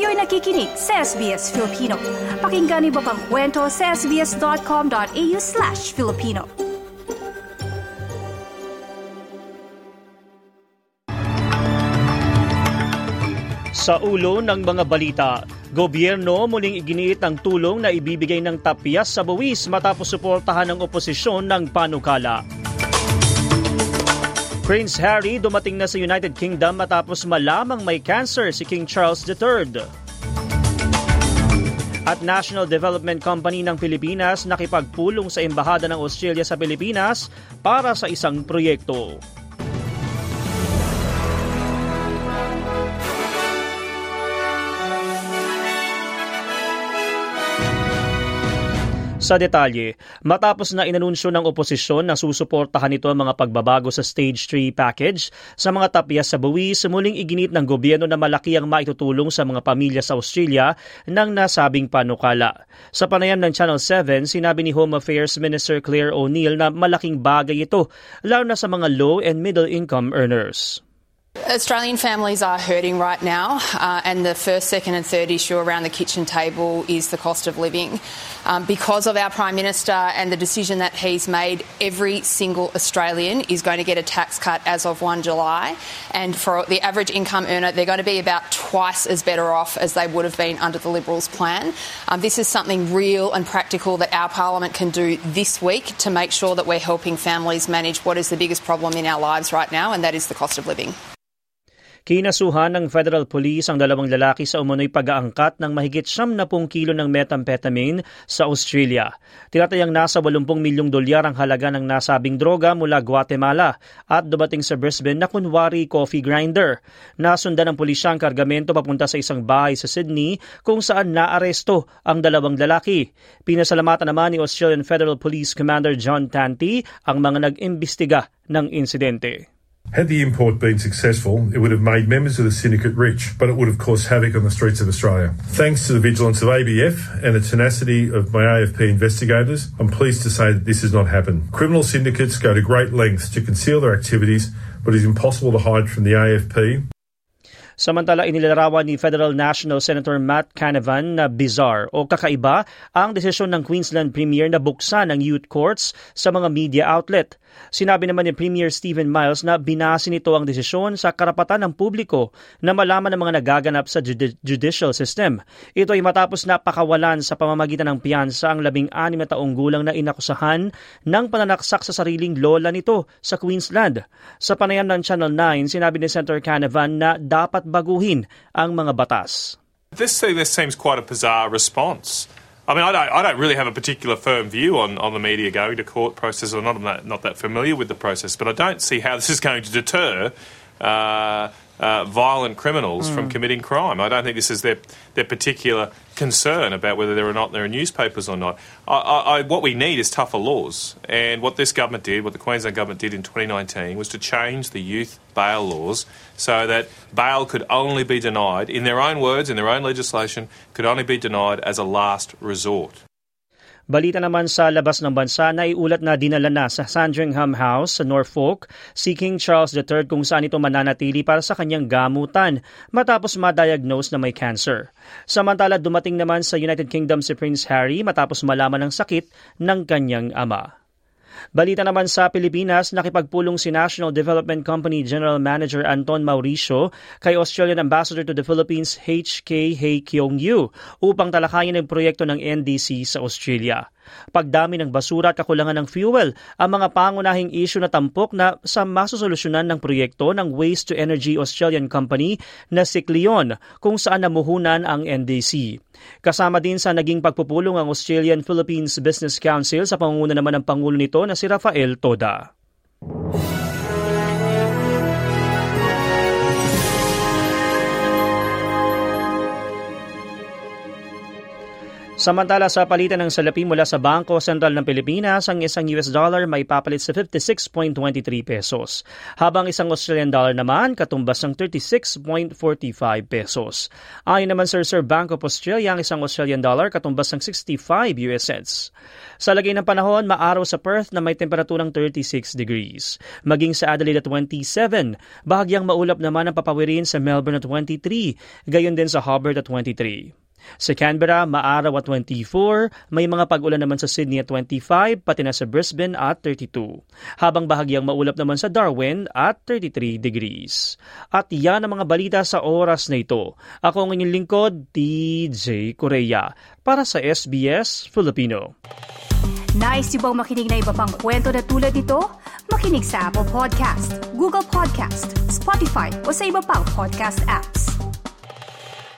Kayo'y nakikinig sa SBS Filipino. Pakinggan niyo pa ang kwento sa sbs.com.au slash Filipino. Sa ulo ng mga balita, gobyerno muling iginiit ang tulong na ibibigay ng tapyas sa buwis matapos suportahan ng oposisyon ng panukala. Prince Harry dumating na sa United Kingdom matapos malamang may cancer si King Charles III. At National Development Company ng Pilipinas nakipagpulong sa Embahada ng Australia sa Pilipinas para sa isang proyekto. Sa detalye, matapos na inanunsyo ng oposisyon na susuportahan nito ang mga pagbabago sa Stage 3 package sa mga tapyas sa buwis, muling iginit ng gobyerno na malaki ang maitutulong sa mga pamilya sa Australia ng nasabing panukala. Sa panayam ng Channel 7, sinabi ni Home Affairs Minister Claire O'Neill na malaking bagay ito, lalo na sa mga low and middle income earners. Australian families are hurting right now, uh, and the first, second, and third issue around the kitchen table is the cost of living. Um, because of our Prime Minister and the decision that he's made, every single Australian is going to get a tax cut as of 1 July. And for the average income earner, they're going to be about twice as better off as they would have been under the Liberals' plan. Um, this is something real and practical that our Parliament can do this week to make sure that we're helping families manage what is the biggest problem in our lives right now, and that is the cost of living. Kinasuhan ng Federal Police ang dalawang lalaki sa umunoy pag-aangkat ng mahigit 70 kilo ng methamphetamine sa Australia. Tinatayang nasa 80 milyong dolyar ang halaga ng nasabing droga mula Guatemala at dumating sa Brisbane na kunwari coffee grinder. Nasundan ng pulisya ang kargamento papunta sa isang bahay sa Sydney kung saan naaresto ang dalawang lalaki. Pinasalamatan naman ni Australian Federal Police Commander John Tanti ang mga nag-imbestiga ng insidente. Had the import been successful, it would have made members of the syndicate rich, but it would have caused havoc on the streets of Australia. Thanks to the vigilance of ABF and the tenacity of my AFP investigators, I'm pleased to say that this has not happened. Criminal syndicates go to great lengths to conceal their activities, but it is impossible to hide from the AFP. Samantala, inilarawan ni Federal National Senator Matt Canavan na bizarre o kakaiba ang desisyon ng Queensland Premier na buksan ang youth courts sa mga media outlet. Sinabi naman ni Premier Stephen Miles na binasi nito ang desisyon sa karapatan ng publiko na malaman ang mga nagaganap sa judi- judicial system. Ito ay matapos na pakawalan sa pamamagitan ng piyansa ang labing-anim na taong gulang na inakusahan ng pananaksak sa sariling lola nito sa Queensland. Sa panayam ng Channel 9, sinabi ni Senator Canavan na dapat baguhin ang mga batas. This, this seems quite a bizarre response. I mean, I don't, I don't really have a particular firm view on, on the media going to court process, I'm not, not that familiar with the process, but I don't see how this is going to deter uh, uh, violent criminals mm. from committing crime. I don't think this is their, their particular concern about whether there or not there are newspapers or not. I, I, what we need is tougher laws. And what this government did, what the Queensland government did in 2019, was to change the youth bail laws so that bail could only be denied, in their own words, in their own legislation, could only be denied as a last resort. Balita naman sa labas ng bansa na iulat na dinala na sa Sandringham House sa Norfolk si King Charles III kung saan ito mananatili para sa kanyang gamutan matapos ma-diagnose na may cancer. Samantala dumating naman sa United Kingdom si Prince Harry matapos malaman ng sakit ng kanyang ama. Balita naman sa Pilipinas, nakipagpulong si National Development Company General Manager Anton Mauricio kay Australian Ambassador to the Philippines HK Hei Kyong Yu upang talakayin ang proyekto ng NDC sa Australia. Pagdami ng basura at kakulangan ng fuel ang mga pangunahing issue na tampok na sa masusolusyonan ng proyekto ng Waste to Energy Australian Company na si Cleon kung saan namuhunan ang NDC. Kasama din sa naging pagpupulong ang Australian Philippines Business Council sa pangunguna naman ng Pangulo nito na si Rafael Toda. Samantala sa palitan ng salapi mula sa Bangko Sentral ng Pilipinas, ang isang US dollar may papalit sa 56.23 pesos, habang isang Australian dollar naman katumbas ng 36.45 pesos. Ayon naman sa Reserve Bank of Australia, ang isang Australian dollar katumbas ng 65 US cents. Sa lagay ng panahon, maaraw sa Perth na may temperaturang 36 degrees. Maging sa Adelaide at 27, bahagyang maulap naman ang papawirin sa Melbourne at 23, gayon din sa Hobart at 23. Sa Canberra, maaraw at 24, may mga pag-ulan naman sa Sydney at 25, pati na sa Brisbane at 32. Habang bahagyang maulap naman sa Darwin at 33 degrees. At yan ang mga balita sa oras na ito. Ako ang inyong lingkod, DJ Korea, para sa SBS Filipino. Nice yung bang makinig na iba pang kwento na tulad ito? Makinig sa Apple Podcast, Google Podcast, Spotify o sa iba pang podcast apps.